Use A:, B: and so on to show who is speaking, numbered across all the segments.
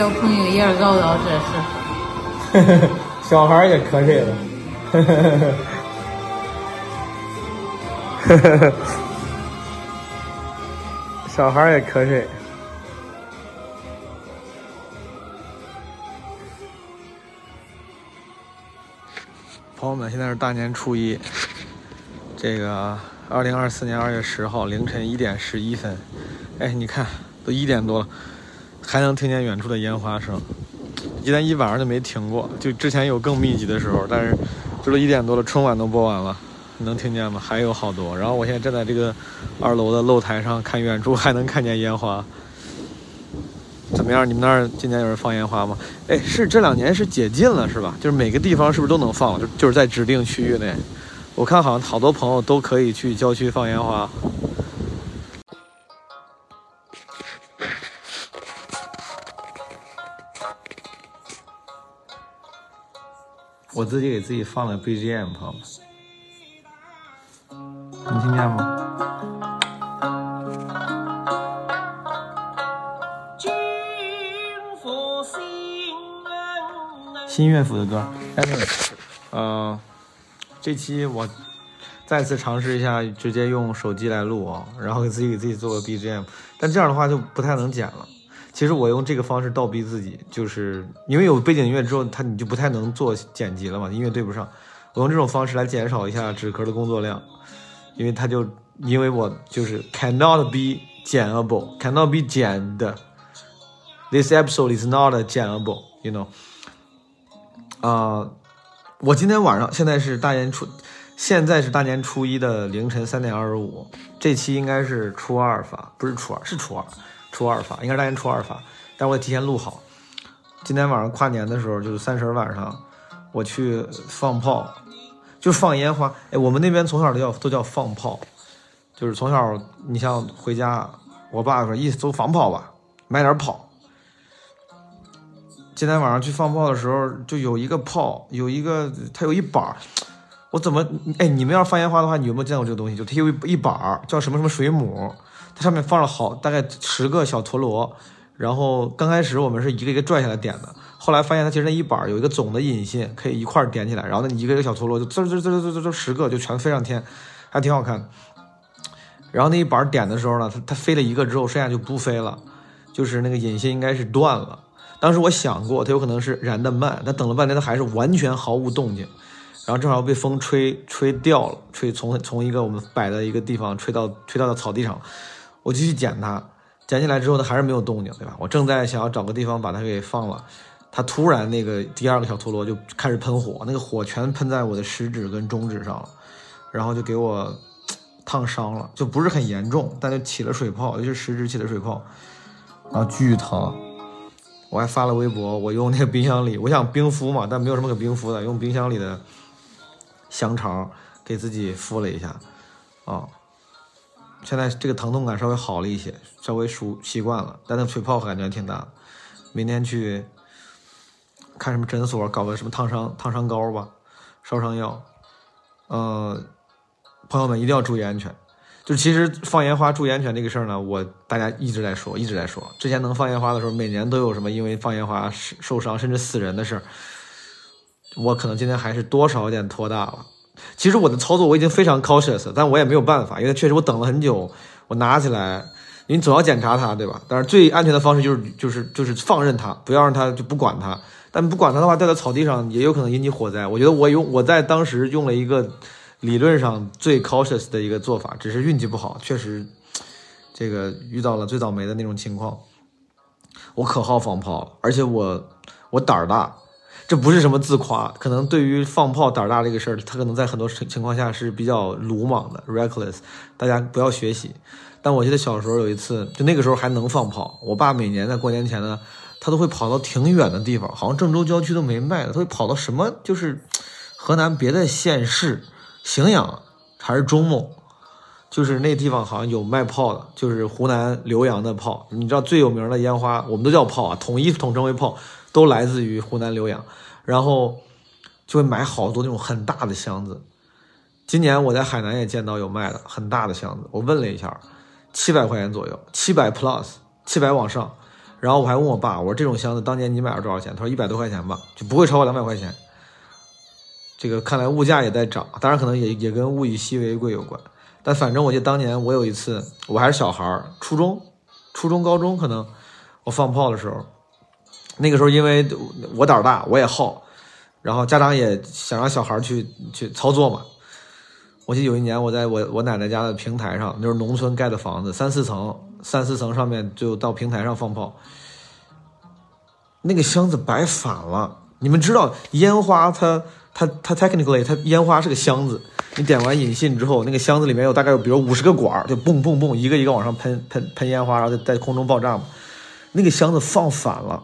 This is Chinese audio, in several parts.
A: 小朋友也嗷嗷这
B: 是，小孩也瞌睡了，小孩也瞌睡。朋友们，现在是大年初一，这个二零二四年二月十号凌晨一点十一分。哎，你看，都一点多了，还能听见远处的烟花声。今天一晚上就没停过，就之前有更密集的时候，但是这都一点多了，春晚都播完了，能听见吗？还有好多。然后我现在站在这个二楼的露台上，看远处还能看见烟花。怎么样？你们那儿今年有人放烟花吗？哎，是这两年是解禁了是吧？就是每个地方是不是都能放？就就是在指定区域内。我看好像好多朋友都可以去郊区放烟花。我自己给自己放了 BGM，朋友们，能听见吗？新乐府的歌，哎，呃，这期我再次尝试一下，直接用手机来录啊，然后给自己给自己做个 BGM，但这样的话就不太能剪了。其实我用这个方式倒逼自己，就是因为有背景音乐之后，它你就不太能做剪辑了嘛，音乐对不上。我用这种方式来减少一下纸壳的工作量，因为它就因为我就是 cannot be 剪 able，cannot be 剪的，this episode is not 剪 able，you know。啊，我今天晚上现在是大年初，现在是大年初一的凌晨三点二十五，这期应该是初二发，不是初二，是初二，初二发，应该是大年初二发，但我得提前录好。今天晚上跨年的时候，就是三十晚上，我去放炮，就放烟花。哎，我们那边从小都叫都叫放炮，就是从小你像回家，我爸说意思都放炮吧，买点炮。今天晚上去放炮的时候，就有一个炮，有一个它有一板儿，我怎么哎？你们要放烟花的话，你有没有见过这个东西？就它有一一板儿，叫什么什么水母，上面放了好大概十个小陀螺，然后刚开始我们是一个一个拽下来点的，后来发现它其实那一板有一个总的引信，可以一块点起来，然后那你一个一个小陀螺就滋滋滋滋滋滋十个就全飞上天，还挺好看。然后那一板点的时候呢，它它飞了一个之后，剩下就不飞了，就是那个引信应该是断了。当时我想过，它有可能是燃的慢，但等了半天，它还是完全毫无动静。然后正好被风吹吹掉了，吹从从一个我们摆的一个地方吹到吹到了草地上。我继续捡它，捡起来之后，它还是没有动静，对吧？我正在想要找个地方把它给放了，它突然那个第二个小陀螺就开始喷火，那个火全喷在我的食指跟中指上了，然后就给我烫伤了，就不是很严重，但就起了水泡，就是食指起了水泡，然后巨疼。我还发了微博，我用那个冰箱里，我想冰敷嘛，但没有什么可冰敷的，用冰箱里的香肠给自己敷了一下，啊，现在这个疼痛感稍微好了一些，稍微熟习惯了，但那水泡感觉挺大。明天去看什么诊所，搞个什么烫伤烫伤膏吧，烧伤药。呃，朋友们一定要注意安全。就其实放烟花注意安全这个事儿呢，我大家一直在说，一直在说。之前能放烟花的时候，每年都有什么因为放烟花受伤甚至死人的事儿。我可能今天还是多少有点拖大了。其实我的操作我已经非常 cautious，但我也没有办法，因为确实我等了很久，我拿起来，你总要检查它，对吧？但是最安全的方式就是就是就是放任它，不要让它就不管它。但不管它的话，掉在草地上也有可能引起火灾。我觉得我用我在当时用了一个。理论上最 cautious 的一个做法，只是运气不好，确实，这个遇到了最倒霉的那种情况。我可好放炮了，而且我我胆儿大，这不是什么自夸，可能对于放炮胆儿大这个事儿，他可能在很多情情况下是比较鲁莽的 reckless，大家不要学习。但我记得小时候有一次，就那个时候还能放炮，我爸每年在过年前呢，他都会跑到挺远的地方，好像郑州郊区都没卖的，他会跑到什么就是河南别的县市。荥阳还是中牟，就是那地方好像有卖炮的，就是湖南浏阳的炮。你知道最有名的烟花，我们都叫炮啊，统一统称为炮，都来自于湖南浏阳。然后就会买好多那种很大的箱子。今年我在海南也见到有卖的很大的箱子，我问了一下，七百块钱左右，七百 plus，七百往上。然后我还问我爸，我说这种箱子当年你买了多少钱？他说一百多块钱吧，就不会超过两百块钱。这个看来物价也在涨，当然可能也也跟物以稀为贵有关。但反正我记得当年我有一次，我还是小孩儿，初中、初中、高中可能我放炮的时候，那个时候因为我胆儿大，我也好，然后家长也想让小孩去去操作嘛。我记得有一年我在我我奶奶家的平台上，就是农村盖的房子，三四层，三四层上面就到平台上放炮，那个箱子摆反了。你们知道烟花它它它 technically 它烟花是个箱子，你点完引信之后，那个箱子里面有大概有比如五十个管儿，就蹦蹦蹦一个一个往上喷喷喷烟花，然后在在空中爆炸嘛。那个箱子放反了。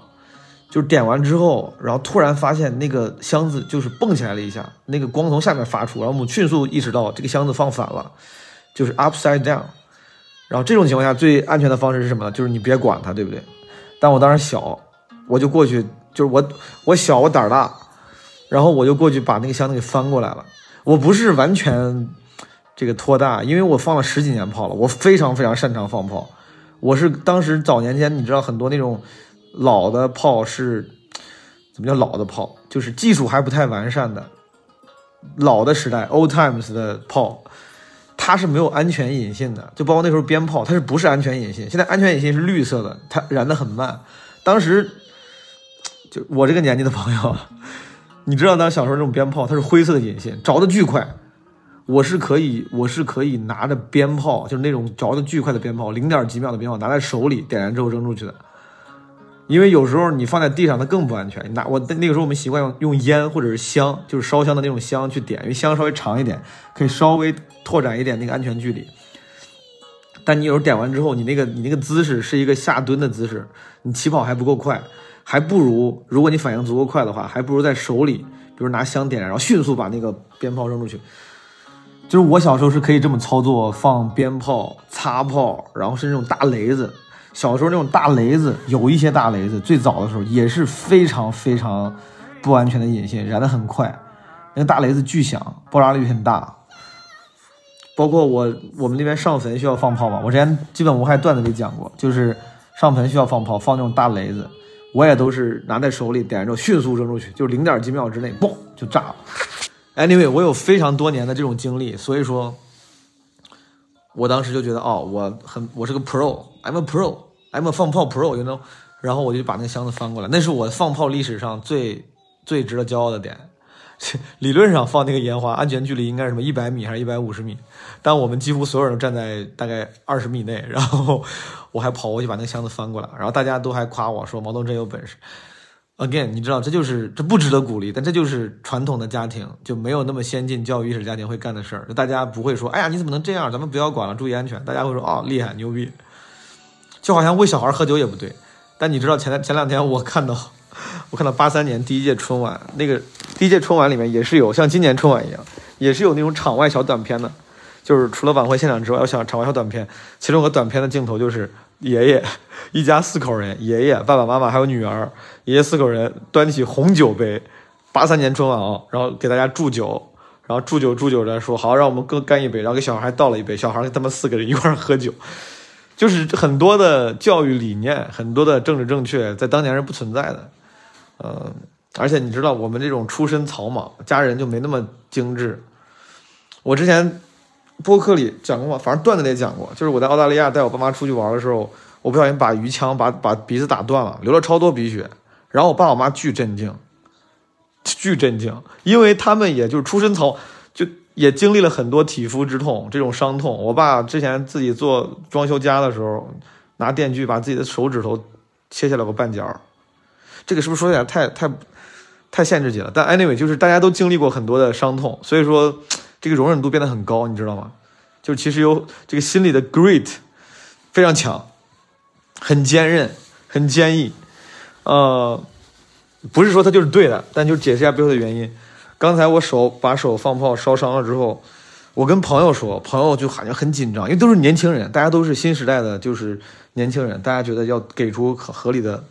B: 就是点完之后，然后突然发现那个箱子就是蹦起来了一下，那个光从下面发出，然后我们迅速意识到这个箱子放反了，就是 upside down。然后这种情况下最安全的方式是什么呢？就是你别管它，对不对？但我当时小，我就过去，就是我我小我胆儿大，然后我就过去把那个箱子给翻过来了。我不是完全这个托大，因为我放了十几年炮了，我非常非常擅长放炮。我是当时早年间，你知道很多那种。老的炮是怎么叫老的炮？就是技术还不太完善的老的时代，old times 的炮，它是没有安全引信的。就包括那时候鞭炮，它是不是安全引信？现在安全引信是绿色的，它燃的很慢。当时就我这个年纪的朋友，你知道，当小时候这种鞭炮，它是灰色的引信，着的巨快。我是可以，我是可以拿着鞭炮，就是那种着的巨快的鞭炮，零点几秒的鞭炮，拿在手里点燃之后扔出去的。因为有时候你放在地上，它更不安全。拿我那个时候我们习惯用用烟或者是香，就是烧香的那种香去点，因为香稍微长一点，可以稍微拓展一点那个安全距离。但你有时候点完之后，你那个你那个姿势是一个下蹲的姿势，你起跑还不够快，还不如如果你反应足够快的话，还不如在手里，比如拿香点燃，然后迅速把那个鞭炮扔出去。就是我小时候是可以这么操作，放鞭炮、擦炮，然后是那种大雷子。小时候那种大雷子，有一些大雷子，最早的时候也是非常非常不安全的引线，燃得很快。那个大雷子巨响，爆炸率很大。包括我我们那边上坟需要放炮嘛，我之前基本无害段子里讲过，就是上坟需要放炮，放那种大雷子，我也都是拿在手里点燃之后迅速扔出去，就零点几秒之内，嘣就炸了。Anyway，我有非常多年的这种经历，所以说，我当时就觉得哦，我很我是个 pro，I'm a pro。M 放炮 Pro，you know，然后我就把那个箱子翻过来，那是我放炮历史上最最值得骄傲的点。理论上放那个烟花，安全距离应该是什么一百米还是一百五十米？但我们几乎所有人都站在大概二十米内，然后 我还跑过去把那箱子翻过来，然后大家都还夸我说毛东真有本事。Again，你知道这就是这不值得鼓励，但这就是传统的家庭就没有那么先进教育意识家庭会干的事儿，大家不会说哎呀你怎么能这样？咱们不要管了，注意安全。大家会说哦厉害牛逼。就好像喂小孩喝酒也不对，但你知道前前两天我看到，我看到八三年第一届春晚那个第一届春晚里面也是有像今年春晚一样，也是有那种场外小短片的，就是除了晚会现场之外，有想场外小短片，其中有个短片的镜头就是爷爷一家四口人，爷爷爸爸妈妈还有女儿，爷爷四口人端起红酒杯，八三年春晚啊，然后给大家祝酒，然后祝酒祝酒着说好，让我们各干一杯，然后给小孩倒了一杯，小孩他们四个人一块喝酒。就是很多的教育理念，很多的政治正确，在当年是不存在的，呃，而且你知道，我们这种出身草莽，家人就没那么精致。我之前播客里讲过，反正段子里也讲过，就是我在澳大利亚带我爸妈出去玩的时候，我不小心把鱼枪把把鼻子打断了，流了超多鼻血，然后我爸我妈巨震惊，巨震惊，因为他们也就是出身草。也经历了很多体肤之痛，这种伤痛。我爸之前自己做装修家的时候，拿电锯把自己的手指头切下来个半截这个是不是说有点太太太限制级了？但 anyway，就是大家都经历过很多的伤痛，所以说这个容忍度变得很高，你知道吗？就其实有这个心里的 grit 非常强，很坚韧，很坚毅。呃，不是说他就是对的，但就解释一下背后的原因。刚才我手把手放炮烧伤了之后，我跟朋友说，朋友就感觉很紧张，因为都是年轻人，大家都是新时代的，就是年轻人，大家觉得要给出合合理的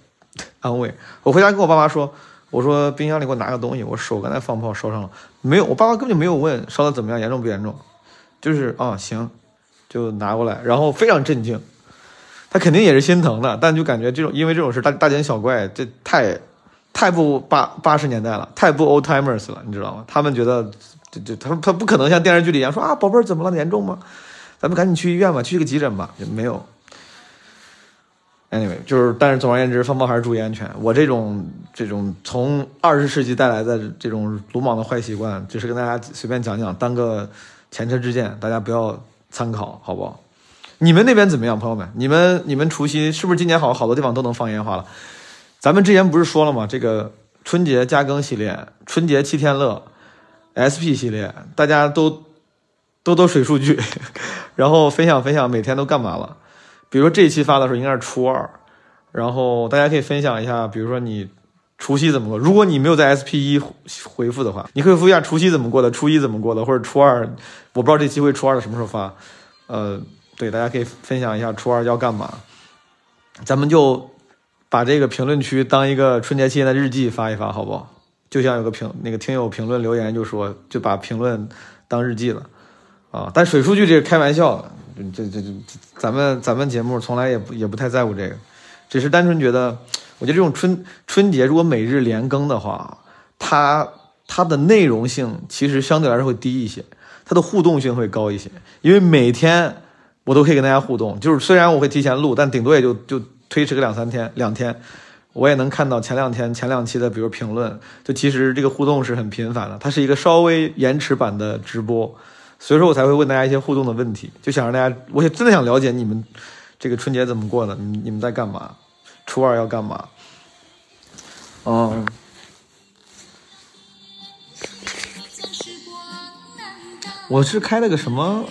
B: 安慰。我回家跟我爸妈说，我说冰箱里给我拿个东西，我手刚才放炮烧伤了，没有，我爸妈根本就没有问烧的怎么样，严重不严重，就是啊行，就拿过来，然后非常震惊。他肯定也是心疼的，但就感觉这种因为这种事大大惊小怪，这太太不八八十年代了，太不 old timers 了，你知道吗？他们觉得这这他他不可能像电视剧里一样说啊，宝贝儿怎么了，严重吗？咱们赶紧去医院吧，去个急诊吧，也没有。Anyway，就是，但是总而言之，放炮还是注意安全。我这种这种从二十世纪带来的这种鲁莽的坏习惯，只是跟大家随便讲讲，当个前车之鉴，大家不要参考，好不好？你们那边怎么样，朋友们？你们你们除夕是不是今年好好多地方都能放烟花了？咱们之前不是说了吗？这个春节加更系列、春节七天乐、SP 系列，大家都都都水数据，然后分享分享每天都干嘛了。比如说这一期发的时候应该是初二，然后大家可以分享一下，比如说你除夕怎么过。如果你没有在 SP 一回复的话，你回复一下除夕怎么过的，初一怎么过的，或者初二，我不知道这期会初二的什么时候发。呃，对，大家可以分享一下初二要干嘛。咱们就把这个评论区当一个春节期间的日记发一发，好不好？就像有个评那个听友评论留言就说，就把评论当日记了啊。但水数据这是开玩笑的。这这这，咱们咱们节目从来也不也不太在乎这个，只是单纯觉得，我觉得这种春春节如果每日连更的话，它它的内容性其实相对来说会低一些，它的互动性会高一些，因为每天我都可以跟大家互动，就是虽然我会提前录，但顶多也就就推迟个两三天两天，我也能看到前两天前两期的比如评论，就其实这个互动是很频繁的，它是一个稍微延迟版的直播。所以说我才会问大家一些互动的问题，就想让大家，我也真的想了解你们这个春节怎么过的，你你们在干嘛？初二要干嘛？嗯，我是开了个什么？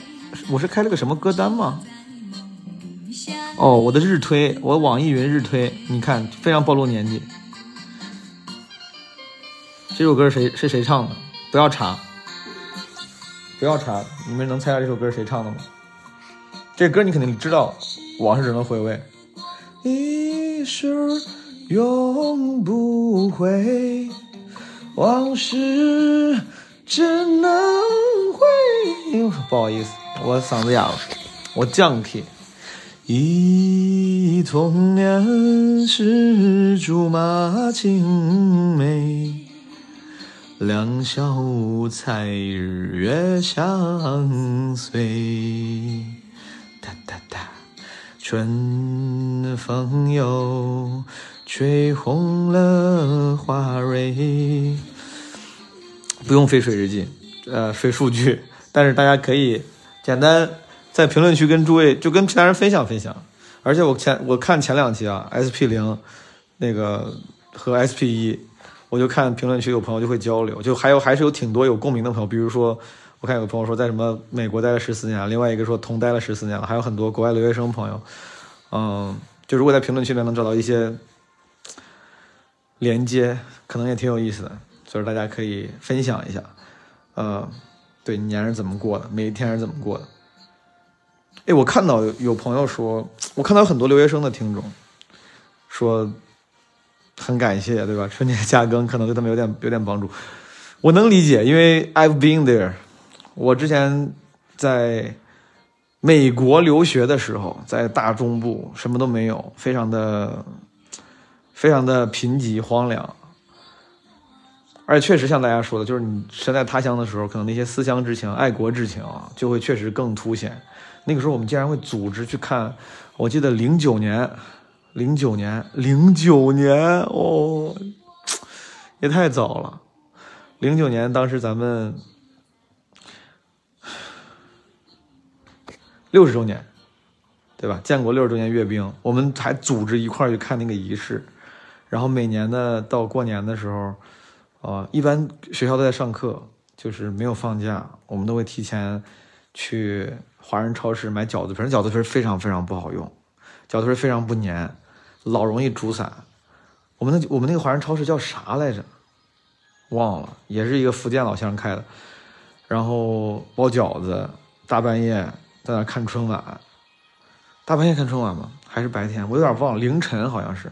B: 我是开了个什么歌单吗？哦，我的日推，我网易云日推，你看非常暴露年纪。这首歌是谁是谁唱的？不要查。不要查，你们能猜下这首歌是谁唱的吗？这歌你肯定知道，往事只能回味，一世永不回，往事只能回。不好意思，我嗓子哑了，我降 key。忆童年时竹马青梅。两小无猜，日月相随。哒哒哒，春风又吹红了花蕊。不用飞水日记，呃，水数据，但是大家可以简单在评论区跟诸位，就跟其他人分享分享。而且我前我看前两期啊，SP 零那个和 SP 一。我就看评论区有朋友就会交流，就还有还是有挺多有共鸣的朋友，比如说我看有个朋友说在什么美国待了十四年，另外一个说同待了十四年了，还有很多国外留学生朋友，嗯，就如果在评论区里面能找到一些连接，可能也挺有意思的，所以大家可以分享一下，呃，对年是怎么过的，每一天是怎么过的。哎，我看到有朋友说，我看到很多留学生的听众说。很感谢，对吧？春节加更可能对他们有点有点帮助，我能理解，因为 I've been there。我之前在美国留学的时候，在大中部什么都没有，非常的非常的贫瘠荒凉，而且确实像大家说的，就是你身在他乡的时候，可能那些思乡之情、爱国之情啊，就会确实更凸显。那个时候我们竟然会组织去看，我记得零九年。零九年，零九年哦，也太早了。零九年，当时咱们六十周年，对吧？建国六十周年阅兵，我们还组织一块儿去看那个仪式。然后每年的到过年的时候，呃，一般学校都在上课，就是没有放假，我们都会提前去华人超市买饺子皮。饺子皮非常非常不好用，饺子皮非常不粘。老容易煮散，我们那我们那个华人超市叫啥来着？忘了，也是一个福建老乡开的。然后包饺子，大半夜在那看春晚。大半夜看春晚吗？还是白天？我有点忘了，凌晨好像是。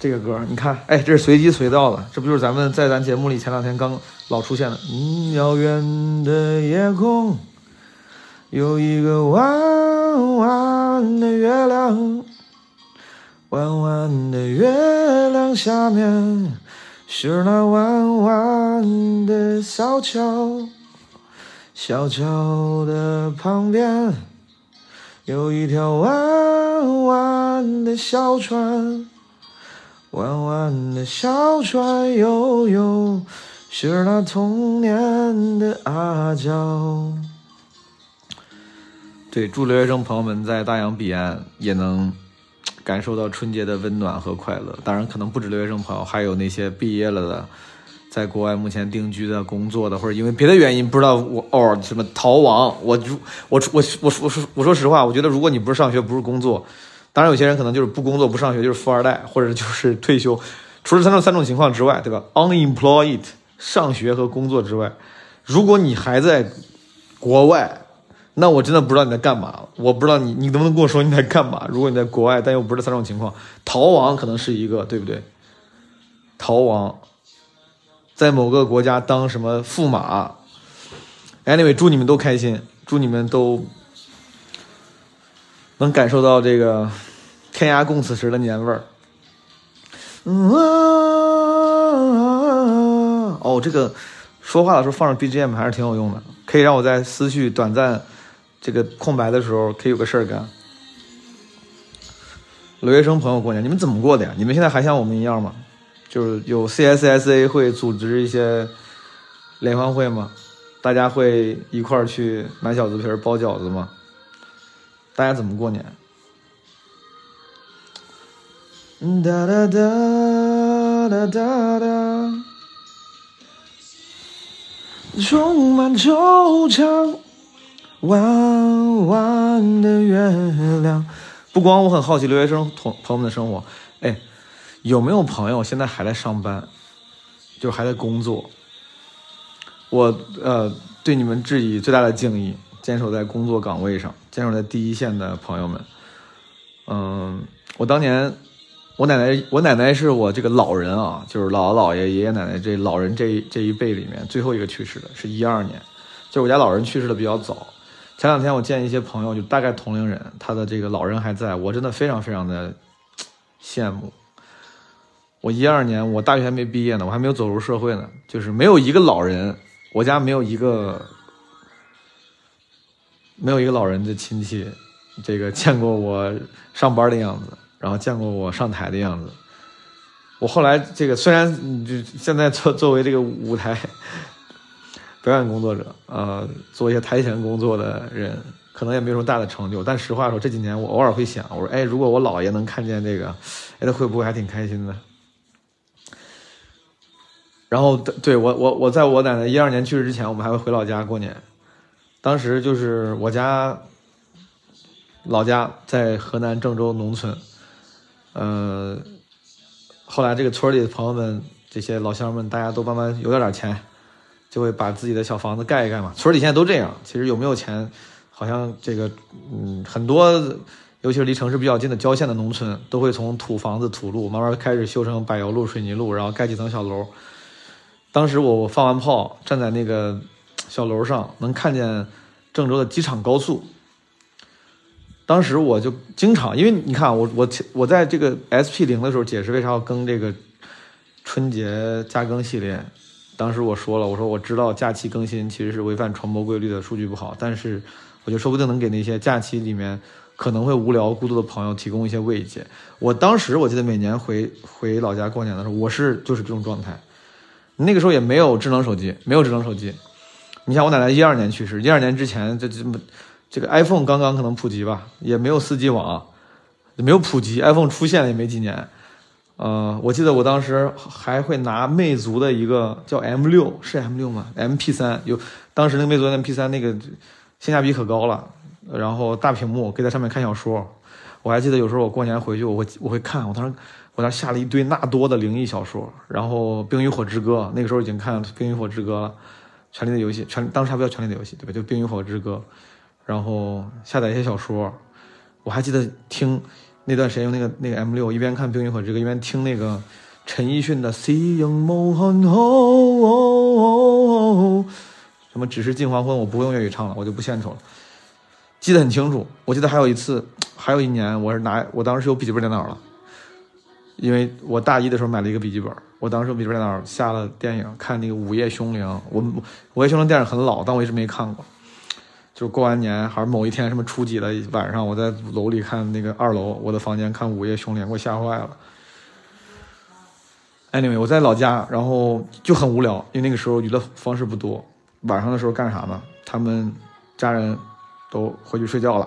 B: 这个歌，你看，哎，这是随机随到的，这不就是咱们在咱节目里前两天刚老出现的？嗯，遥远的夜空有一个弯。弯的月亮，弯弯的月亮下面是那弯弯的小桥，小桥的旁边有一条弯弯的小船，弯弯的小船悠悠。是那童年的阿娇。对，祝留学生朋友们在大洋彼岸也能感受到春节的温暖和快乐。当然，可能不止留学生朋友，还有那些毕业了的，在国外目前定居的、工作的，或者因为别的原因不知道我哦什么逃亡。我我我我我说我说实话，我觉得如果你不是上学，不是工作，当然有些人可能就是不工作不上学，就是富二代，或者就是退休。除了三种三种情况之外，对吧？Unemployed。上学和工作之外，如果你还在国外，那我真的不知道你在干嘛。我不知道你，你能不能跟我说你在干嘛？如果你在国外，但又不是三种情况，逃亡可能是一个，对不对？逃亡，在某个国家当什么驸马。Anyway，祝你们都开心，祝你们都能感受到这个天涯共此时的年味儿。哦，这个说话的时候放上 BGM 还是挺有用的，可以让我在思绪短暂这个空白的时候可以有个事儿干。留学生朋友过年，你们怎么过的呀？你们现在还像我们一样吗？就是有 CSSA 会组织一些联欢会吗？大家会一块儿去买饺子皮儿包饺子吗？大家怎么过年？哒哒哒哒哒哒。充满惆怅，弯弯的月亮。不光我很好奇留学生同朋友们的生活，哎，有没有朋友现在还在上班，就还在工作？我呃对你们致以最大的敬意，坚守在工作岗位上，坚守在第一线的朋友们。嗯，我当年。我奶奶，我奶奶是我这个老人啊，就是姥姥姥爷、爷爷奶奶这老人这这一辈里面最后一个去世的，是一二年，就我家老人去世的比较早。前两天我见一些朋友，就大概同龄人，他的这个老人还在，我真的非常非常的羡慕。我一二年，我大学还没毕业呢，我还没有走入社会呢，就是没有一个老人，我家没有一个没有一个老人的亲戚，这个见过我上班的样子。然后见过我上台的样子，我后来这个虽然就现在作作为这个舞台 表演工作者，呃，做一些台前工作的人，可能也没有什么大的成就。但实话说，这几年我偶尔会想，我说，哎，如果我姥爷能看见这个，哎，他会不会还挺开心的？然后，对我我我在我奶奶一二年去世之前，我们还会回老家过年。当时就是我家老家在河南郑州农村。呃，后来这个村里的朋友们，这些老乡们，大家都慢慢有点点钱，就会把自己的小房子盖一盖嘛。村里现在都这样。其实有没有钱，好像这个，嗯，很多，尤其是离城市比较近的郊县的农村，都会从土房子、土路慢慢开始修成柏油路、水泥路，然后盖几层小楼。当时我放完炮，站在那个小楼上，能看见郑州的机场高速。当时我就经常，因为你看我我我在这个 SP 零的时候解释为啥要更这个春节加更系列，当时我说了，我说我知道假期更新其实是违反传播规律的，数据不好，但是我就说不定能给那些假期里面可能会无聊孤独的朋友提供一些慰藉。我当时我记得每年回回老家过年的时候，我是就是这种状态，那个时候也没有智能手机，没有智能手机。你像我奶奶一二年去世，一二年之前这这么。这个 iPhone 刚刚可能普及吧，也没有 4G 网，也没有普及。iPhone 出现了也没几年，呃，我记得我当时还会拿魅族的一个叫 M6，是 M6 吗？MP3 有，当时那个魅族的 MP3 那个性价比可高了，然后大屏幕可以在上面看小说。我还记得有时候我过年回去，我会我会看，我当时我当时下了一堆纳多的灵异小说，然后《冰与火之歌》，那个时候已经看《冰与火之歌》了，《权力的游戏》全当时还不叫《权力的游戏》，对吧？就《冰与火之歌》。然后下载一些小说，我还记得听那段时间用那个那个 M 六，一边看《冰与火之歌》，一边听那个陈奕迅的《夕阳无限好》，什么只是近黄昏，我不会用粤语唱了，我就不献丑了。记得很清楚。我记得还有一次，还有一年，我是拿我当时有笔记本电脑了，因为我大一的时候买了一个笔记本，我当时用笔记本电脑下了电影，看那个《午夜凶铃》。我《午夜凶铃》电影很老，但我一直没看过。就过完年还是某一天什么初几的晚上，我在楼里看那个二楼我的房间看《午夜凶铃》，给我吓坏了。Anyway，我在老家，然后就很无聊，因为那个时候娱乐方式不多。晚上的时候干啥呢？他们家人都回去睡觉了，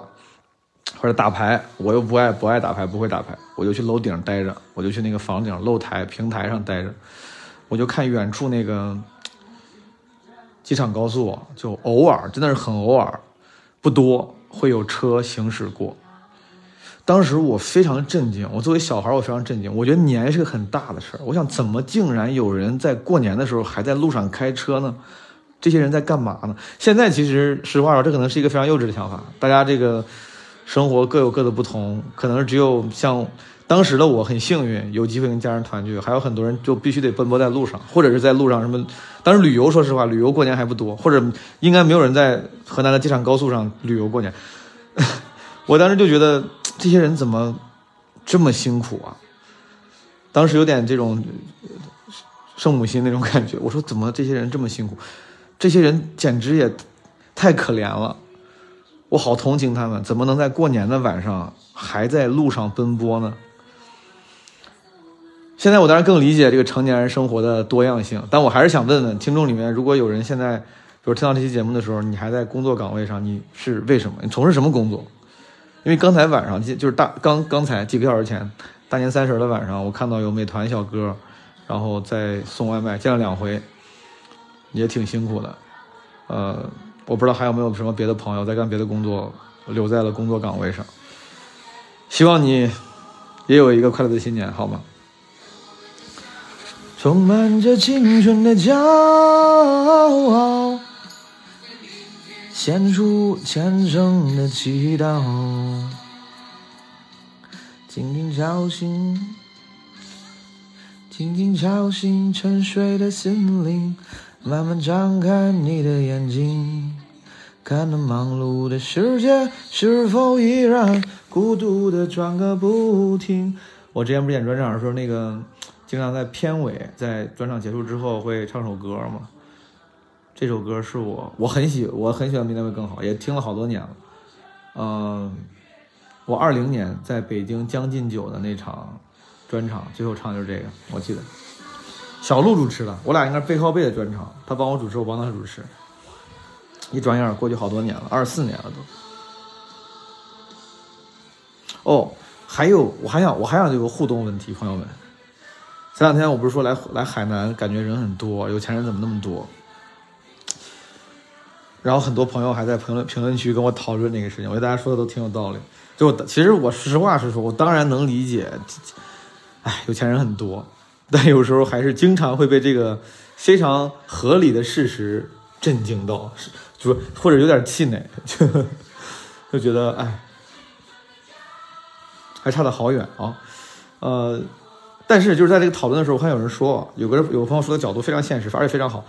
B: 或者打牌。我又不爱不爱打牌，不会打牌，我就去楼顶待着，我就去那个房顶露台平台上待着，我就看远处那个机场高速，就偶尔真的是很偶尔，不多会有车行驶过。当时我非常震惊，我作为小孩，我非常震惊。我觉得年是个很大的事儿。我想，怎么竟然有人在过年的时候还在路上开车呢？这些人在干嘛呢？现在其实实话说，这可能是一个非常幼稚的想法。大家这个生活各有各的不同，可能只有像当时的我很幸运，有机会跟家人团聚，还有很多人就必须得奔波在路上，或者是在路上什么。当时旅游，说实话，旅游过年还不多，或者应该没有人在河南的机场高速上旅游过年。我当时就觉得。这些人怎么这么辛苦啊？当时有点这种圣母心那种感觉。我说怎么这些人这么辛苦？这些人简直也太可怜了，我好同情他们。怎么能在过年的晚上还在路上奔波呢？现在我当然更理解这个成年人生活的多样性，但我还是想问问听众里面，如果有人现在比如听到这期节目的时候，你还在工作岗位上，你是为什么？你从事什么工作？因为刚才晚上就是大刚刚才几个小时前，大年三十的晚上，我看到有美团小哥，然后在送外卖，见了两回，也挺辛苦的。呃，我不知道还有没有什么别的朋友在干别的工作，留在了工作岗位上。希望你也有一个快乐的新年，好吗？充满着青春的骄傲。献出虔诚的祈祷，静静敲醒，静静敲醒沉睡的心灵，慢慢张开你的眼睛，看那忙碌的世界是否依然孤独的转个不停。我之前不是演专场的时候，那个经常在片尾，在专场结束之后会唱首歌嘛。这首歌是我我很喜我很喜欢《明天会更好》，也听了好多年了。嗯，我二零年在北京将进酒的那场专场，最后唱就是这个，我记得。小鹿主持的，我俩应该是背靠背的专场，他帮我主持，我帮他主持。一转眼过去好多年了，二十四年了都。哦，还有我还想我还想有个互动问题，朋友们。前两天我不是说来来海南，感觉人很多，有钱人怎么那么多？然后很多朋友还在评论评论区跟我讨论这个事情，我觉得大家说的都挺有道理。就其实我实话实说，我当然能理解，哎，有钱人很多，但有时候还是经常会被这个非常合理的事实震惊到，就是或者有点气馁，就就觉得哎，还差得好远啊。呃，但是就是在这个讨论的时候，我看有人说，有个有个朋友说的角度非常现实，而且非常好。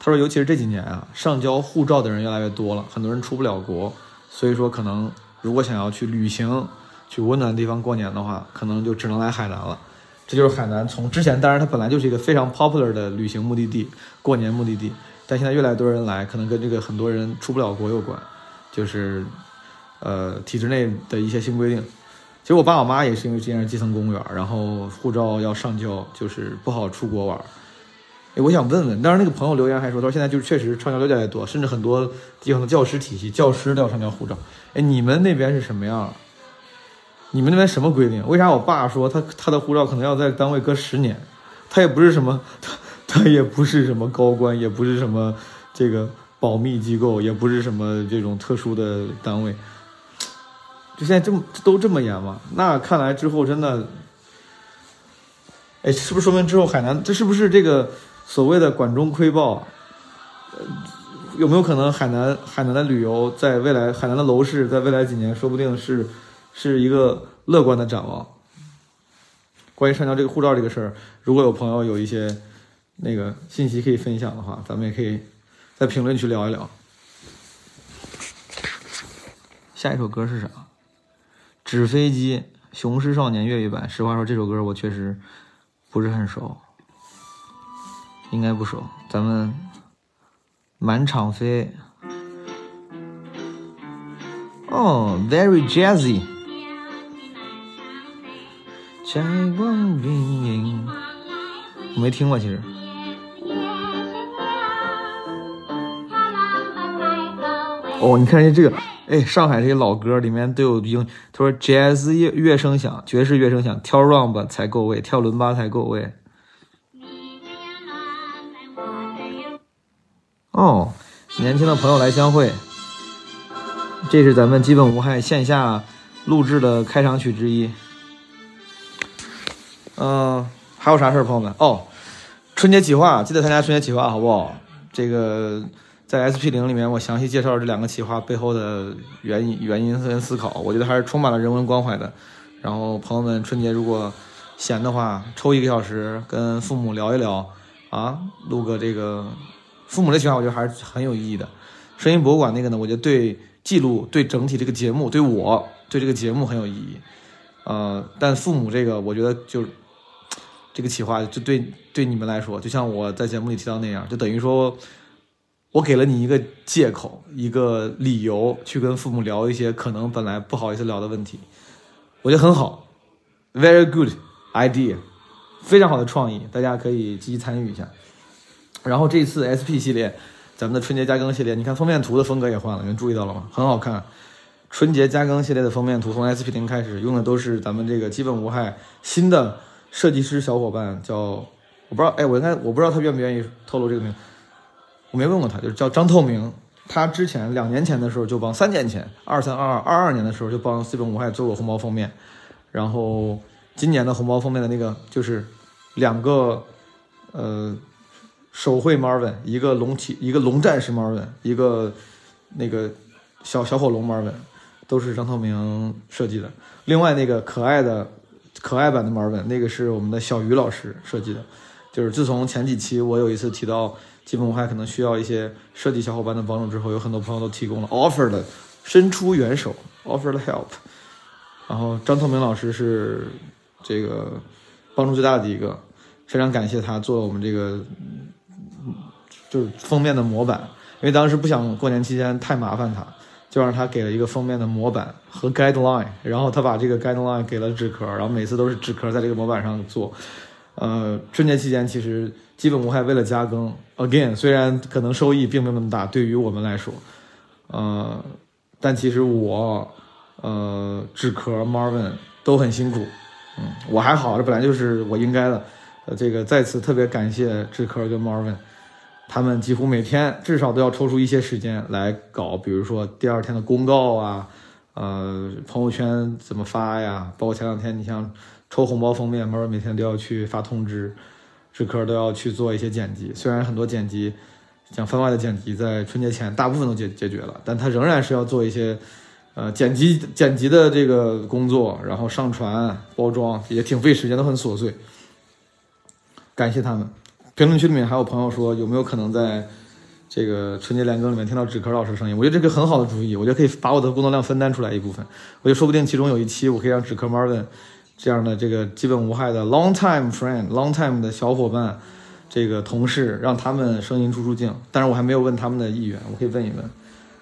B: 他说：“尤其是这几年啊，上交护照的人越来越多了，很多人出不了国，所以说可能如果想要去旅行，去温暖的地方过年的话，可能就只能来海南了。这就是海南从之前，当然它本来就是一个非常 popular 的旅行目的地，过年目的地，但现在越来越多人来，可能跟这个很多人出不了国有关，就是呃体制内的一些新规定。其实我爸我妈也是因为之前是基层公务员，然后护照要上交，就是不好出国玩。”我想问问，当时那个朋友留言还说，他说现在就是确实上交流越来越多，甚至很多地方的教师体系，教师都要上交护照。哎，你们那边是什么样？你们那边什么规定？为啥我爸说他他的护照可能要在单位搁十年？他也不是什么，他他也不是什么高官，也不是什么这个保密机构，也不是什么这种特殊的单位。就现在这么都这么严吗？那看来之后真的，哎，是不是说明之后海南这是不是这个？所谓的管中窥豹，呃，有没有可能海南海南的旅游在未来，海南的楼市在未来几年说不定是是一个乐观的展望。关于上交这个护照这个事儿，如果有朋友有一些那个信息可以分享的话，咱们也可以在评论区聊一聊。下一首歌是啥？纸飞机，雄狮少年粤语版。实话说，这首歌我确实不是很熟，应该不熟。咱们满场飞。哦，very jazzy。我没听过，其实。哦，你看人家这个，哎，上海这些老歌里面都有英。他说：“jazz 乐乐声响，爵士乐声响，跳 rumba 才够味，跳伦巴才够味。”哦，年轻的朋友来相会，这是咱们基本无害线下录制的开场曲之一。嗯，还有啥事儿，朋友们？哦，春节企划，记得参加春节企划，好不好？这个。在 SP 零里面，我详细介绍这两个企划背后的原因、原因跟思考，我觉得还是充满了人文关怀的。然后朋友们春节如果闲的话，抽一个小时跟父母聊一聊啊，录个这个父母的企划，我觉得还是很有意义的。声音博物馆那个呢，我觉得对记录、对整体这个节目、对我对这个节目很有意义。呃，但父母这个，我觉得就这个企划就对对你们来说，就像我在节目里提到那样，就等于说。我给了你一个借口，一个理由去跟父母聊一些可能本来不好意思聊的问题，我觉得很好，very good idea，非常好的创意，大家可以积极参与一下。然后这次 SP 系列，咱们的春节加更系列，你看封面图的风格也换了，你们注意到了吗？很好看。春节加更系列的封面图从 SP 零开始用的都是咱们这个基本无害新的设计师小伙伴，叫我不知道，哎，我应该我不知道他愿不愿意透露这个名字。我没问过他，就是叫张透明。他之前两年前的时候就帮，三年前二三二二二二年的时候就帮基本无害做过红包封面。然后今年的红包封面的那个就是两个呃手绘 Marvin，一个龙体一个龙战士 Marvin，一个那个小小火龙 Marvin，都是张透明设计的。另外那个可爱的可爱版的 Marvin，那个是我们的小鱼老师设计的。就是自从前几期我有一次提到。基本我还可能需要一些设计小伙伴的帮助之后，有很多朋友都提供了 offer 的伸出援手 offer 了 help。然后张透明老师是这个帮助最大的一个，非常感谢他做了我们这个就是封面的模板，因为当时不想过年期间太麻烦他，就让他给了一个封面的模板和 guideline，然后他把这个 guideline 给了纸壳，然后每次都是纸壳在这个模板上做。呃，春节期间其实。基本无害，为了加更，again，虽然可能收益并没有那么大，对于我们来说，呃，但其实我，呃，纸壳 Marvin 都很辛苦，嗯，我还好，这本来就是我应该的，呃，这个再次特别感谢纸壳跟 Marvin，他们几乎每天至少都要抽出一些时间来搞，比如说第二天的公告啊，呃，朋友圈怎么发呀，包括前两天你像抽红包封面，Marvin 每天都要去发通知。纸壳都要去做一些剪辑，虽然很多剪辑，像番外的剪辑，在春节前大部分都解解决了，但他仍然是要做一些，呃，剪辑剪辑的这个工作，然后上传、包装也挺费时间，都很琐碎。感谢他们。评论区里面还有朋友说，有没有可能在这个春节连更里面听到纸壳老师声音？我觉得这个很好的主意，我觉得可以把我的工作量分担出来一部分，我就说不定其中有一期我可以让纸壳 Marvin。这样的这个基本无害的 long time friend long time 的小伙伴，这个同事让他们声音出出镜，但是我还没有问他们的意愿，我可以问一问，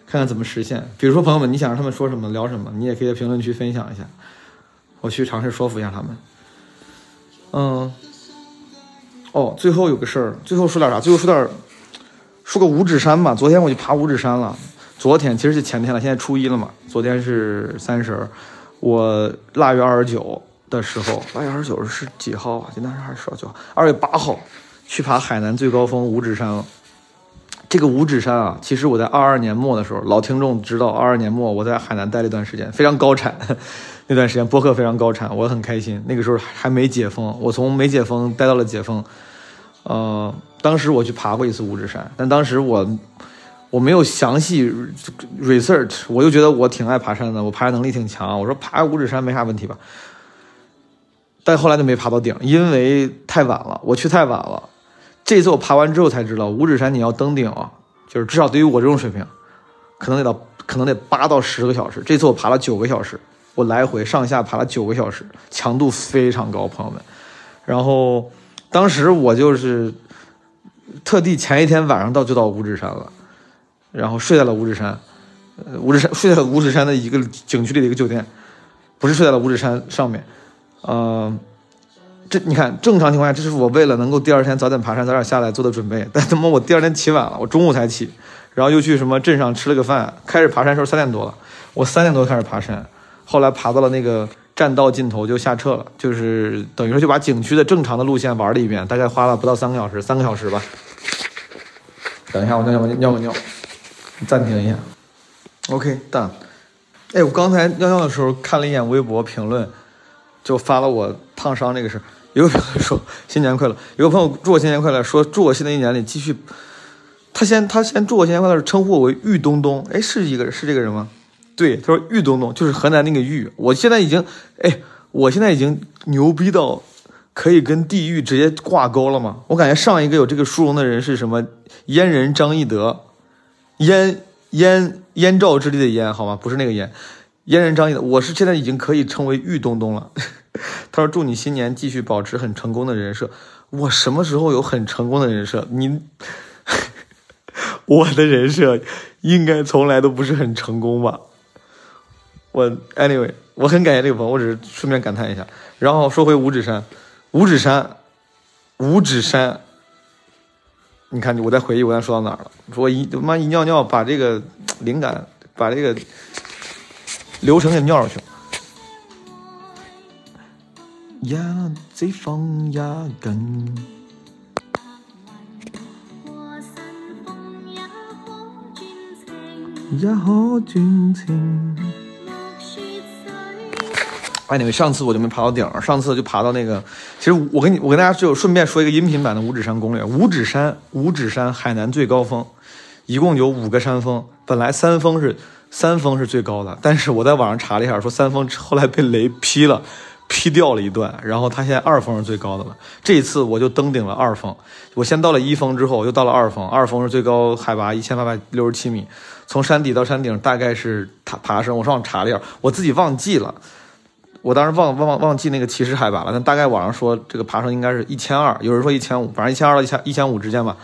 B: 看看怎么实现。比如说朋友们，你想让他们说什么聊什么，你也可以在评论区分享一下，我去尝试说服一下他们。嗯，哦，最后有个事儿，最后说点啥？最后说点，说个五指山吧。昨天我去爬五指山了，昨天其实是前天了，现在初一了嘛，昨天是三十，我腊月二十九。的时候，八月二十九日是几号啊？今天是二十九号，二月八号去爬海南最高峰五指山了。这个五指山啊，其实我在二二年末的时候，老听众知道，二二年末我在海南待了一段时间，非常高产。那段时间播客非常高产，我很开心。那个时候还没解封，我从没解封待到了解封。呃，当时我去爬过一次五指山，但当时我我没有详细 research，我就觉得我挺爱爬山的，我爬山能力挺强，我说爬五指山没啥问题吧。但后来就没爬到顶，因为太晚了，我去太晚了。这次我爬完之后才知道，五指山你要登顶，就是至少对于我这种水平，可能得到可能得八到十个小时。这次我爬了九个小时，我来回上下爬了九个小时，强度非常高，朋友们。然后当时我就是特地前一天晚上到就到五指山了，然后睡在了五指山，呃，五指山睡在五指山的一个景区里的一个酒店，不是睡在了五指山上面，嗯。这你看，正常情况下，这是我为了能够第二天早点爬山、早点下来做的准备。但他妈我第二天起晚了，我中午才起，然后又去什么镇上吃了个饭，开始爬山时候三点多了，我三点多开始爬山，后来爬到了那个栈道尽头就下撤了，就是等于说就把景区的正常的路线玩了一遍，大概花了不到三个小时，三个小时吧。等一下，我尿尿尿个尿，暂停一下。OK，done。哎，我刚才尿尿的时候看了一眼微博评论，就发了我烫伤这个事儿。有个朋友说新年快乐，有个朋友祝我新年快乐，说祝我新的一年里继续。他先他先祝我新年快乐，称呼我为玉东东，哎，是一个是这个人吗？对，他说玉东东就是河南那个玉。我现在已经，哎，我现在已经牛逼到可以跟地狱直接挂钩了吗？我感觉上一个有这个殊荣的人是什么？燕人张翼德，燕燕燕赵之地的燕，好吗？不是那个燕，燕人张翼德，我是现在已经可以称为玉东东了。他说：“祝你新年继续保持很成功的人设。”我什么时候有很成功的人设？你，我的人设应该从来都不是很成功吧？我 anyway，我很感谢这个朋友，我只是顺便感叹一下。然后说回五指山，五指山，五指山，你看，我在回忆我刚才说到哪儿了？说一他妈一尿尿，把这个灵感，把这个流程给尿上去了。也这风也紧，也可专情。哎，你们上次我就没爬到顶儿，上次就爬到那个。其实我跟你，我跟大家就顺便说一个音频版的五指山攻略。五指山，五指山，海南最高峰，一共有五个山峰。本来三峰是三峰是最高的，但是我在网上查了一下，说三峰后来被雷劈了。劈掉了一段，然后他现在二峰是最高的了。这一次我就登顶了二峰，我先到了一峰，之后又到了二峰。二峰是最高海拔 一千八百六十七米，从山底到山顶大概是爬爬升。我上网查了一下，我自己忘记了，我当时忘忘忘记那个起始海拔了。但大概网上说这个爬升应该是一千二，有人说一千五，反正一千二到一千一千五之间吧。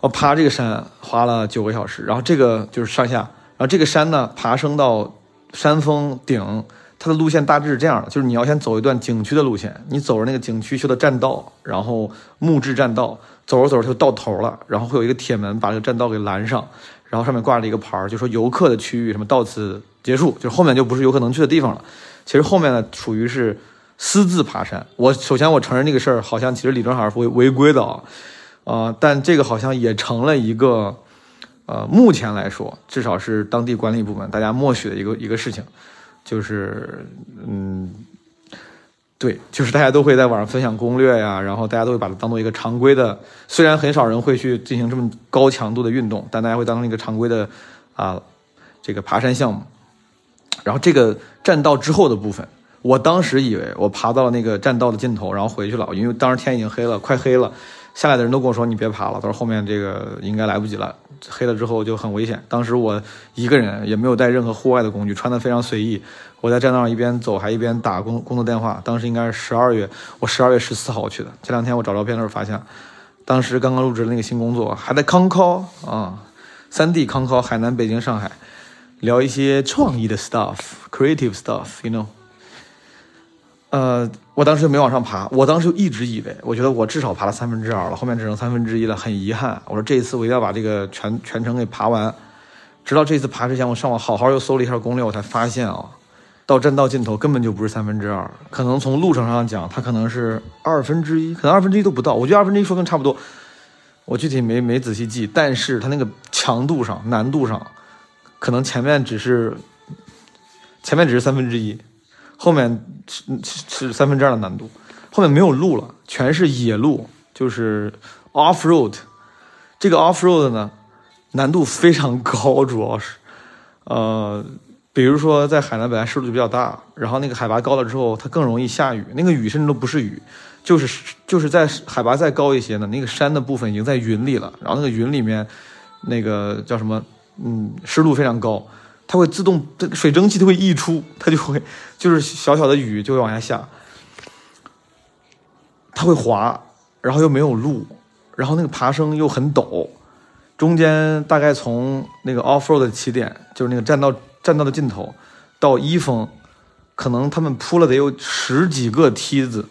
B: 我爬这个山花了九个小时，然后这个就是上下，然后这个山呢爬升到山峰顶。它的路线大致是这样的，就是你要先走一段景区的路线，你走着那个景区修的栈道，然后木质栈道，走着走着就到头了，然后会有一个铁门把这个栈道给拦上，然后上面挂着一个牌儿，就说游客的区域什么到此结束，就是后面就不是游客能去的地方了。其实后面呢属于是私自爬山。我首先我承认这个事儿好像其实理论上是违违规的啊，啊，但这个好像也成了一个，呃，目前来说至少是当地管理部门大家默许的一个一个事情。就是，嗯，对，就是大家都会在网上分享攻略呀，然后大家都会把它当做一个常规的，虽然很少人会去进行这么高强度的运动，但大家会当成一个常规的啊，这个爬山项目。然后这个栈道之后的部分，我当时以为我爬到了那个栈道的尽头，然后回去了，因为当时天已经黑了，快黑了。下来的人都跟我说：“你别爬了，他说后面这个应该来不及了，黑了之后就很危险。”当时我一个人也没有带任何户外的工具，穿的非常随意。我在栈道上一边走还一边打工工作电话。当时应该是十二月，我十二月十四号去的。这两天我找照片的时候发现，当时刚刚入职的那个新工作还在康考啊，三地康考，海南、北京、上海，聊一些创意的 stuff，creative stuff，you know。呃，我当时没往上爬。我当时就一直以为，我觉得我至少爬了三分之二了，后面只剩三分之一了，很遗憾。我说这一次我一定要把这个全全程给爬完。直到这次爬之前，我上网好好又搜了一下攻略，我才发现啊，到栈道尽头根本就不是三分之二，可能从路程上讲，它可能是二分之一，可能二分之一都不到。我觉得二分之一说跟差不多。我具体没没仔细记，但是它那个强度上、难度上，可能前面只是前面只是三分之一。后面是是三分之二的难度，后面没有路了，全是野路，就是 off road。这个 off road 呢，难度非常高，主要是，呃，比如说在海南本来湿度就比较大，然后那个海拔高了之后，它更容易下雨，那个雨甚至都不是雨，就是就是在海拔再高一些呢，那个山的部分已经在云里了，然后那个云里面，那个叫什么嗯，湿度非常高，它会自动这个水蒸气它会溢出，它就会就是小小的雨就会往下下，它会滑，然后又没有路，然后那个爬升又很陡，中间大概从那个 off road 的起点，就是那个栈道栈道的尽头到一峰，可能他们铺了得有十几个梯子。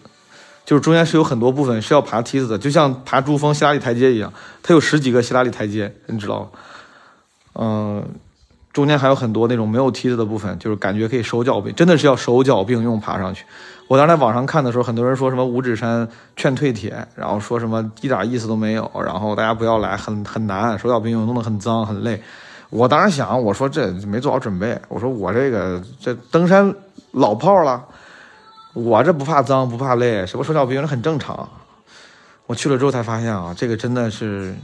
B: 就是中间是有很多部分是要爬梯子的，就像爬珠峰希拉里台阶一样，它有十几个希拉里台阶，你知道吗？嗯，中间还有很多那种没有梯子的部分，就是感觉可以手脚并，真的是要手脚并用爬上去。我当时在网上看的时候，很多人说什么五指山劝退帖，然后说什么一点意思都没有，然后大家不要来，很很难，手脚并用，弄得很脏很累。我当时想，我说这没做好准备，我说我这个这登山老炮了。我这不怕脏不怕累，什么手脚并用很正常。我去了之后才发现啊，这个真的是，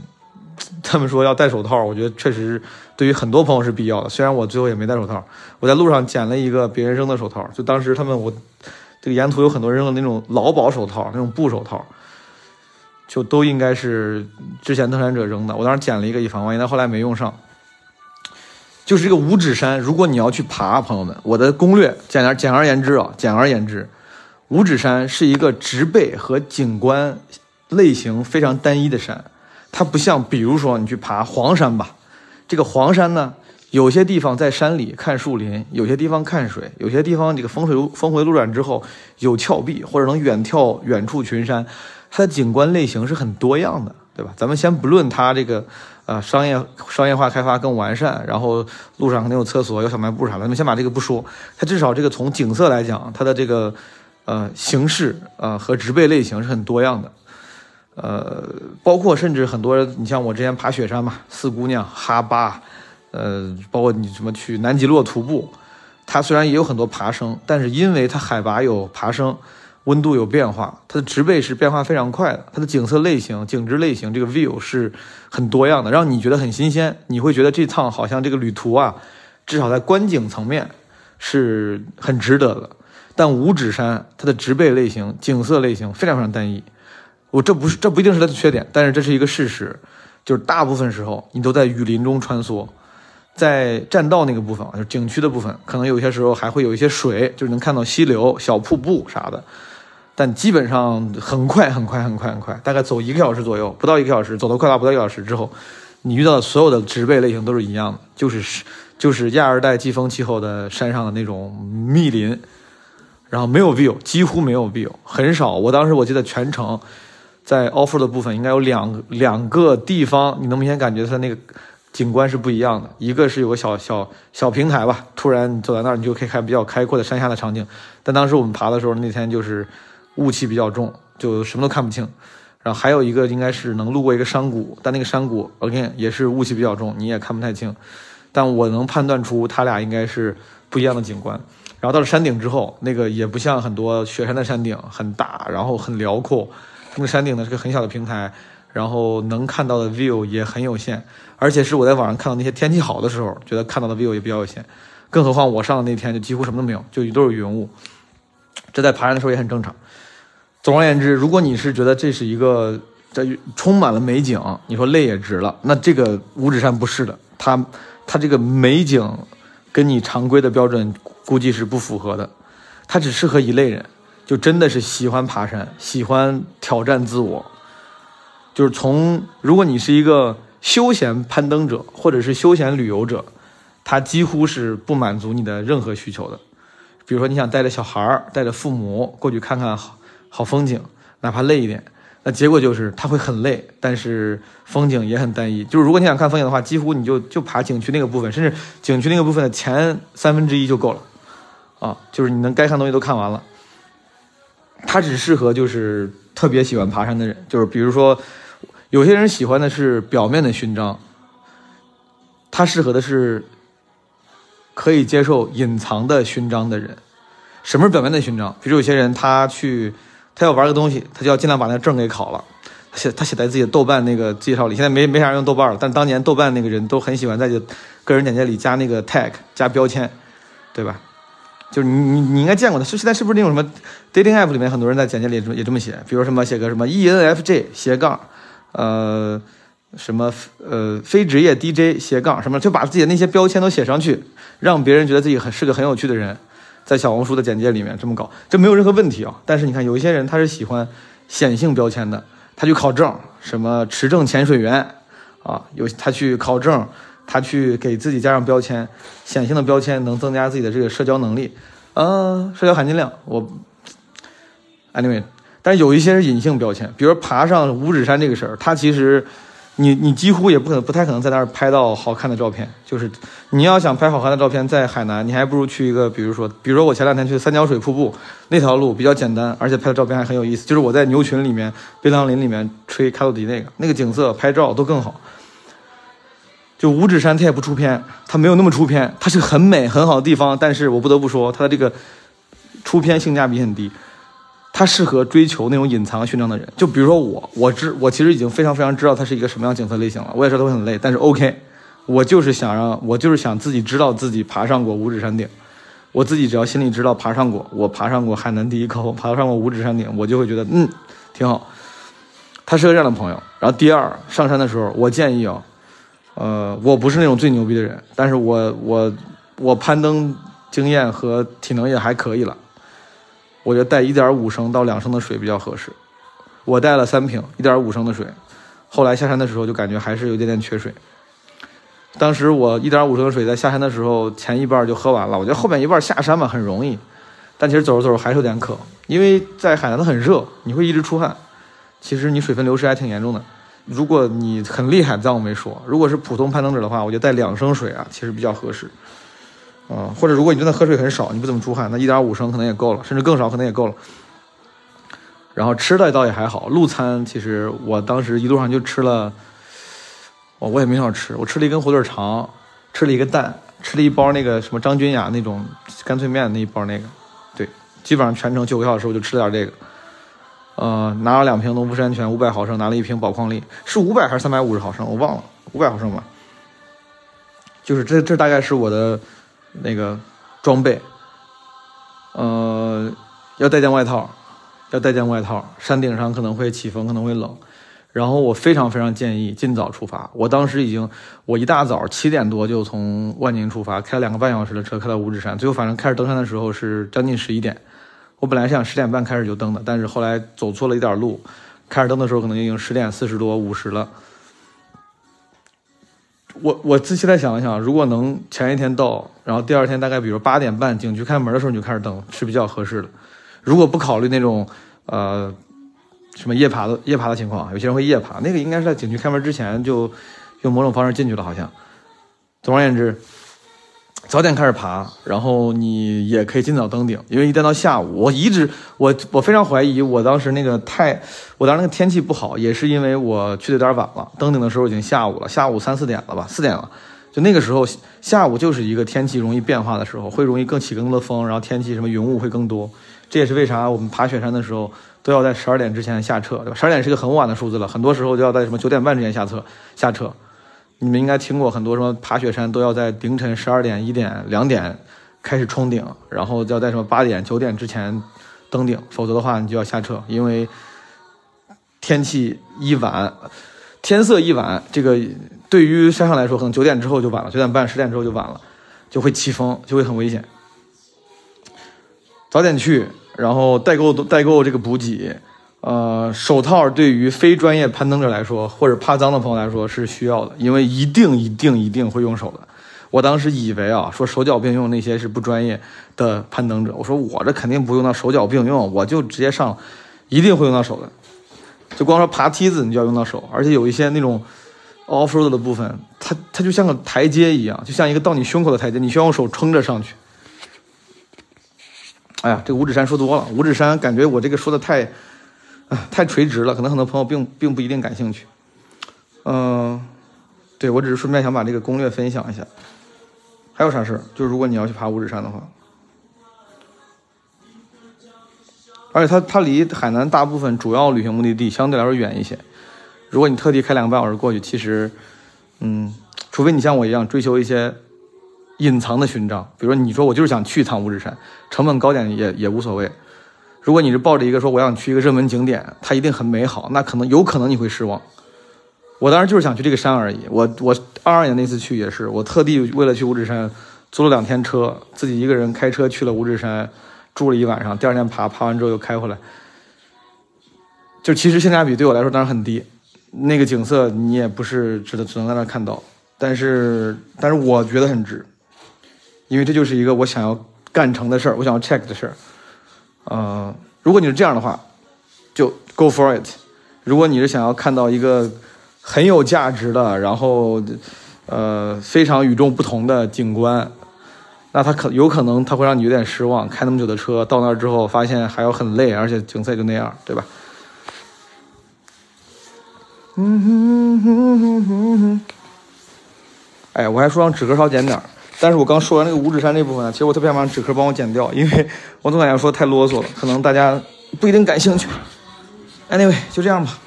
B: 他们说要戴手套，我觉得确实对于很多朋友是必要的。虽然我最后也没戴手套，我在路上捡了一个别人扔的手套，就当时他们我这个沿途有很多扔的那种劳保手套，那种布手套，就都应该是之前登山者扔的。我当时捡了一个以防万一，但后来没用上。就是这个五指山，如果你要去爬，朋友们，我的攻略简而简而言之啊，简而言之。五指山是一个植被和景观类型非常单一的山，它不像，比如说你去爬黄山吧，这个黄山呢，有些地方在山里看树林，有些地方看水，有些地方这个峰水峰回路转之后有峭壁，或者能远眺远处群山，它的景观类型是很多样的，对吧？咱们先不论它这个，呃，商业商业化开发更完善，然后路上肯定有厕所、有小卖部啥的，咱们先把这个不说，它至少这个从景色来讲，它的这个。呃，形式呃和植被类型是很多样的，呃，包括甚至很多，你像我之前爬雪山嘛，四姑娘、哈巴，呃，包括你什么去南极洛徒步，它虽然也有很多爬升，但是因为它海拔有爬升，温度有变化，它的植被是变化非常快的，它的景色类型、景致类型，这个 view 是很多样的，让你觉得很新鲜，你会觉得这趟好像这个旅途啊，至少在观景层面是很值得的。但五指山它的植被类型、景色类型非常非常单一，我这不是这不一定是它的缺点，但是这是一个事实，就是大部分时候你都在雨林中穿梭，在栈道那个部分，就景区的部分，可能有些时候还会有一些水，就是能看到溪流、小瀑布啥的，但基本上很快很快很快很快，大概走一个小时左右，不到一个小时，走到快到不到一个小时之后，你遇到的所有的植被类型都是一样的，就是就是亚热带季风气候的山上的那种密林。然后没有 view，几乎没有 view，很少。我当时我记得全程，在 offer 的部分应该有两两个地方，你能明显感觉它那个景观是不一样的。一个是有个小小小平台吧，突然你走在那儿，你就可以看比较开阔的山下的场景。但当时我们爬的时候，那天就是雾气比较重，就什么都看不清。然后还有一个应该是能路过一个山谷，但那个山谷 OK 也是雾气比较重，你也看不太清。但我能判断出它俩应该是不一样的景观。然后到了山顶之后，那个也不像很多雪山的山顶很大，然后很辽阔。那个山顶呢是个很小的平台，然后能看到的 view 也很有限。而且是我在网上看到那些天气好的时候，觉得看到的 view 也比较有限。更何况我上的那天就几乎什么都没有，就都是云雾。这在爬山的时候也很正常。总而言之，如果你是觉得这是一个这充满了美景，你说累也值了，那这个五指山不是的，它它这个美景跟你常规的标准。估计是不符合的，它只适合一类人，就真的是喜欢爬山、喜欢挑战自我。就是从如果你是一个休闲攀登者或者是休闲旅游者，他几乎是不满足你的任何需求的。比如说你想带着小孩、带着父母过去看看好好风景，哪怕累一点，那结果就是他会很累，但是风景也很单一。就是如果你想看风景的话，几乎你就就爬景区那个部分，甚至景区那个部分的前三分之一就够了。啊，就是你能该看东西都看完了。它只适合就是特别喜欢爬山的人，就是比如说，有些人喜欢的是表面的勋章，他适合的是可以接受隐藏的勋章的人。什么是表面的勋章？比如有些人他去，他要玩个东西，他就要尽量把那证给考了。写他写在自己的豆瓣那个介绍里，现在没没啥用豆瓣了，但当年豆瓣那个人都很喜欢在个人简介里加那个 tag 加标签，对吧？就是你你你应该见过的，是现在是不是那种什么 dating app 里面很多人在简介里也这么写，比如什么写个什么 E N F J 斜杠，呃什么呃非职业 DJ 斜杠什么，就把自己的那些标签都写上去，让别人觉得自己很是个很有趣的人，在小红书的简介里面这么搞，这没有任何问题啊。但是你看，有一些人他是喜欢显性标签的，他去考证，什么持证潜水员啊，有他去考证，他去给自己加上标签，显性的标签能增加自己的这个社交能力，呃，社交含金量。我 anyway，但有一些是隐性标签，比如爬上五指山这个事儿，它其实。你你几乎也不可能不太可能在那儿拍到好看的照片，就是你要想拍好看的照片，在海南，你还不如去一个，比如说，比如说我前两天去三角水瀑布那条路比较简单，而且拍的照片还很有意思，就是我在牛群里面、槟榔林里面吹卡路迪那个，那个景色拍照都更好。就五指山它也不出片，它没有那么出片，它是很美很好的地方，但是我不得不说它的这个出片性价比很低。它适合追求那种隐藏勋章的人，就比如说我，我知我其实已经非常非常知道它是一个什么样景色类型了。我也知道会很累，但是 OK，我就是想让我就是想自己知道自己爬上过五指山顶，我自己只要心里知道爬上过，我爬上过海南第一高峰，爬上过五指山顶，我就会觉得嗯挺好。他是个这样的朋友。然后第二上山的时候，我建议啊，呃，我不是那种最牛逼的人，但是我我我攀登经验和体能也还可以了。我觉得带一点五升到两升的水比较合适，我带了三瓶一点五升的水，后来下山的时候就感觉还是有点点缺水。当时我一点五升的水在下山的时候前一半就喝完了，我觉得后面一半下山嘛很容易，但其实走着走着还是有点渴，因为在海南它很热，你会一直出汗，其实你水分流失还挺严重的。如果你很厉害，这我没说，如果是普通攀登者的话，我觉得带两升水啊，其实比较合适。啊，或者如果你真的喝水很少，你不怎么出汗，那一点五升可能也够了，甚至更少可能也够了。然后吃的倒也还好，路餐其实我当时一路上就吃了，我我也没少吃，我吃了一根火腿肠，吃了一个蛋，吃了一包那个什么张君雅那种干脆面那一包那个，对，基本上全程九个小时我就吃了点这个。呃，拿了两瓶农夫山泉五百毫升，拿了一瓶宝矿力，是五百还是三百五十毫升，我忘了，五百毫升吧。就是这这大概是我的。那个装备，呃，要带件外套，要带件外套。山顶上可能会起风，可能会冷。然后我非常非常建议尽早出发。我当时已经，我一大早七点多就从万宁出发，开了两个半小时的车，开到五指山。最后反正开始登山的时候是将近十一点。我本来想十点半开始就登的，但是后来走错了一点路，开始登的时候可能已经十点四十多五十了。我我自现在想了想，如果能前一天到，然后第二天大概比如八点半景区开门的时候你就开始登，是比较合适的。如果不考虑那种呃什么夜爬的夜爬的情况，有些人会夜爬，那个应该是在景区开门之前就用某种方式进去了，好像。总而言之。早点开始爬，然后你也可以尽早登顶，因为一旦到下午，我一直我我非常怀疑，我当时那个太，我当时那个天气不好，也是因为我去的有点晚了，登顶的时候已经下午了，下午三四点了吧，四点了，就那个时候下午就是一个天气容易变化的时候，会容易更起更多的风，然后天气什么云雾会更多，这也是为啥我们爬雪山的时候都要在十二点之前下撤，对吧？十二点是个很晚的数字了，很多时候就要在什么九点半之前下撤下撤。你们应该听过很多什么爬雪山都要在凌晨十二点、一点、两点开始冲顶，然后要在什么八点、九点之前登顶，否则的话你就要下撤，因为天气一晚，天色一晚，这个对于山上来说，可能九点之后就晚了，九点半、十点之后就晚了，就会起风，就会很危险。早点去，然后代购代购这个补给。呃，手套对于非专业攀登者来说，或者怕脏的朋友来说是需要的，因为一定一定一定会用手的。我当时以为啊，说手脚并用那些是不专业的攀登者，我说我这肯定不用到手脚并用，我就直接上，一定会用到手的。就光说爬梯子，你就要用到手，而且有一些那种 off road 的部分，它它就像个台阶一样，就像一个到你胸口的台阶，你需要用手撑着上去。哎呀，这个五指山说多了，五指山感觉我这个说的太。啊，太垂直了，可能很多朋友并并不一定感兴趣。嗯，对我只是顺便想把这个攻略分享一下。还有啥事儿？就是如果你要去爬五指山的话，而且它它离海南大部分主要旅行目的地相对来说远一些。如果你特地开两个半小时过去，其实，嗯，除非你像我一样追求一些隐藏的勋章，比如说你说我就是想去一趟五指山，成本高点也也无所谓。如果你是抱着一个说我想去一个热门景点，它一定很美好，那可能有可能你会失望，我当时就是想去这个山而已。我我二二年那次去也是，我特地为了去五指山租了两天车，自己一个人开车去了五指山，住了一晚上，第二天爬，爬完之后又开回来。就其实性价比对我来说当然很低，那个景色你也不是只能只能在那看到，但是但是我觉得很值，因为这就是一个我想要干成的事儿，我想要 check 的事儿。呃，如果你是这样的话，就 go for it。如果你是想要看到一个很有价值的，然后呃非常与众不同的景观，那它可有可能它会让你有点失望。开那么久的车到那儿之后，发现还要很累，而且景色也就那样，对吧？嗯哼哼哼哼哼。哎，我还说让纸壳少剪点儿，但是我刚说完那个五指山那部分，其实我特别想把纸壳帮我剪掉，因为我总感觉说太啰嗦了，可能大家不一定感兴趣。Anyway，就这样吧。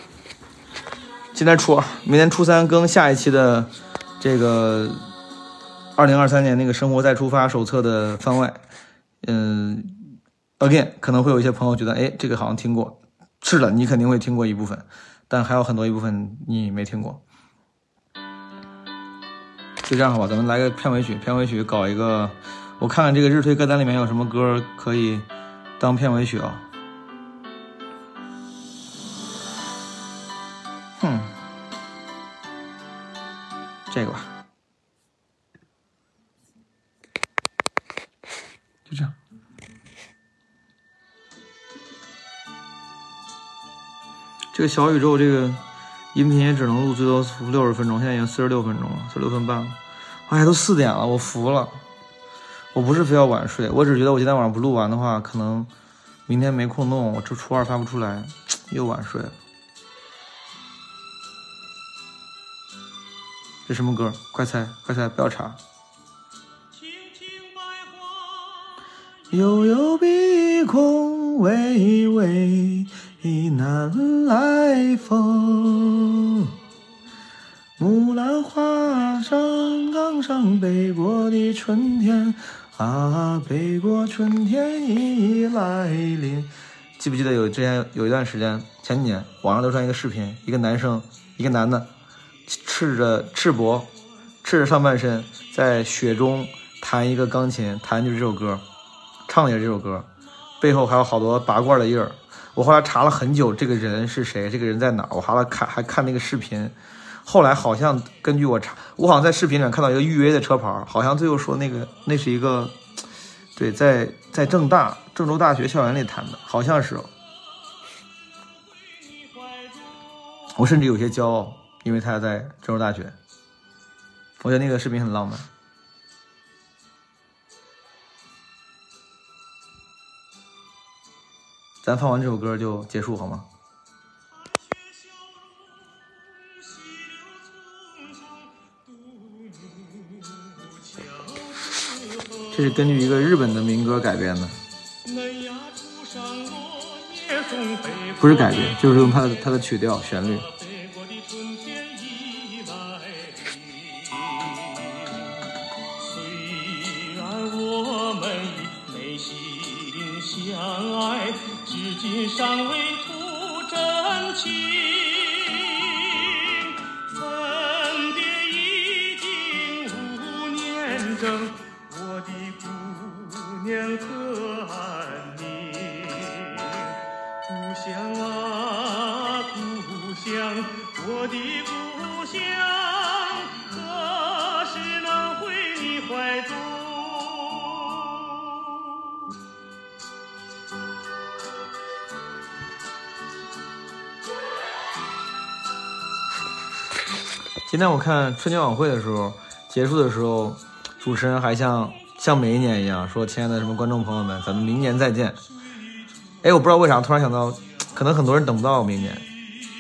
B: 今天初二，明天初三更下一期的这个二零二三年那个生活再出发手册的番外。嗯，again，可能会有一些朋友觉得，哎，这个好像听过。是的，你肯定会听过一部分。但还有很多一部分你没听过，就这样吧，咱们来个片尾曲，片尾曲搞一个，我看看这个日推歌单里面有什么歌可以当片尾曲啊？哼，这个吧，就这样。这个小宇宙，这个音频也只能录最多六十分钟，现在已经四十六分钟了，四十六分半了。哎，都四点了，我服了。我不是非要晚睡，我只觉得我今天晚上不录完的话，可能明天没空弄，我这初二发不出来，又晚睡了。这什么歌？快猜，快猜，不要查。悠悠碧空，微微。南来风，木兰花上岗上北国的春天啊，北国春天已来临。记不记得有之前有一段时间，前几年网上流传一个视频，一个男生，一个男的，赤着赤膊，赤着上半身，在雪中弹一个钢琴，弹就是这首歌，唱的也是这首歌，背后还有好多拔罐的印儿。我后来查了很久，这个人是谁？这个人在哪？我还了看，还看那个视频。后来好像根据我查，我好像在视频里看到一个预约的车牌，好像最后说那个那是一个，对，在在郑大郑州大学校园里谈的，好像是。我甚至有些骄傲，因为他在郑州大学。我觉得那个视频很浪漫。咱放完这首歌就结束好吗？这是根据一个日本的民歌改编的，不是改编，就是用它的它的曲调旋律。今天我看春节晚会的时候，结束的时候，主持人还像像每一年一样说：“亲爱的什么观众朋友们，咱们明年再见。”哎，我不知道为啥突然想到，可能很多人等不到明年，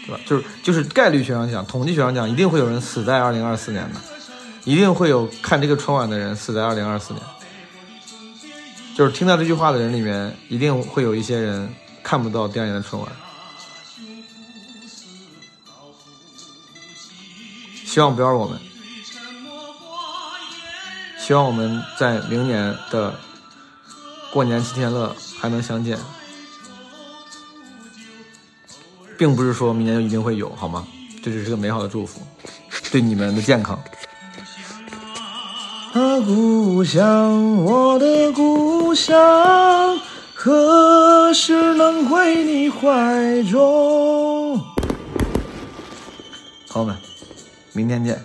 B: 对吧？就是就是概率学上讲，统计学上讲，一定会有人死在二零二四年的，一定会有看这个春晚的人死在二零二四年。就是听到这句话的人里面，一定会有一些人看不到第二年的春晚。希望不要是我们，希望我们在明年的过年七天乐还能相见，并不是说明年就一定会有，好吗？这只是个美好的祝福，对你们的健康。啊，故乡，我的故乡，何时能回你怀中？朋友们，明天见。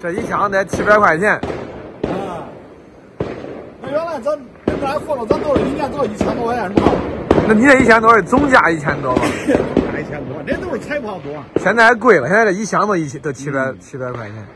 B: 这一箱得七百块钱。
C: 啊，那原来咱原来货了，咱都是一年都一千多块钱是吧？
B: 那你这一千多是？总价一千多吧？
C: 一千多，这都是彩包多。
B: 现在还贵了，现在这一箱都一千都七百七百块钱。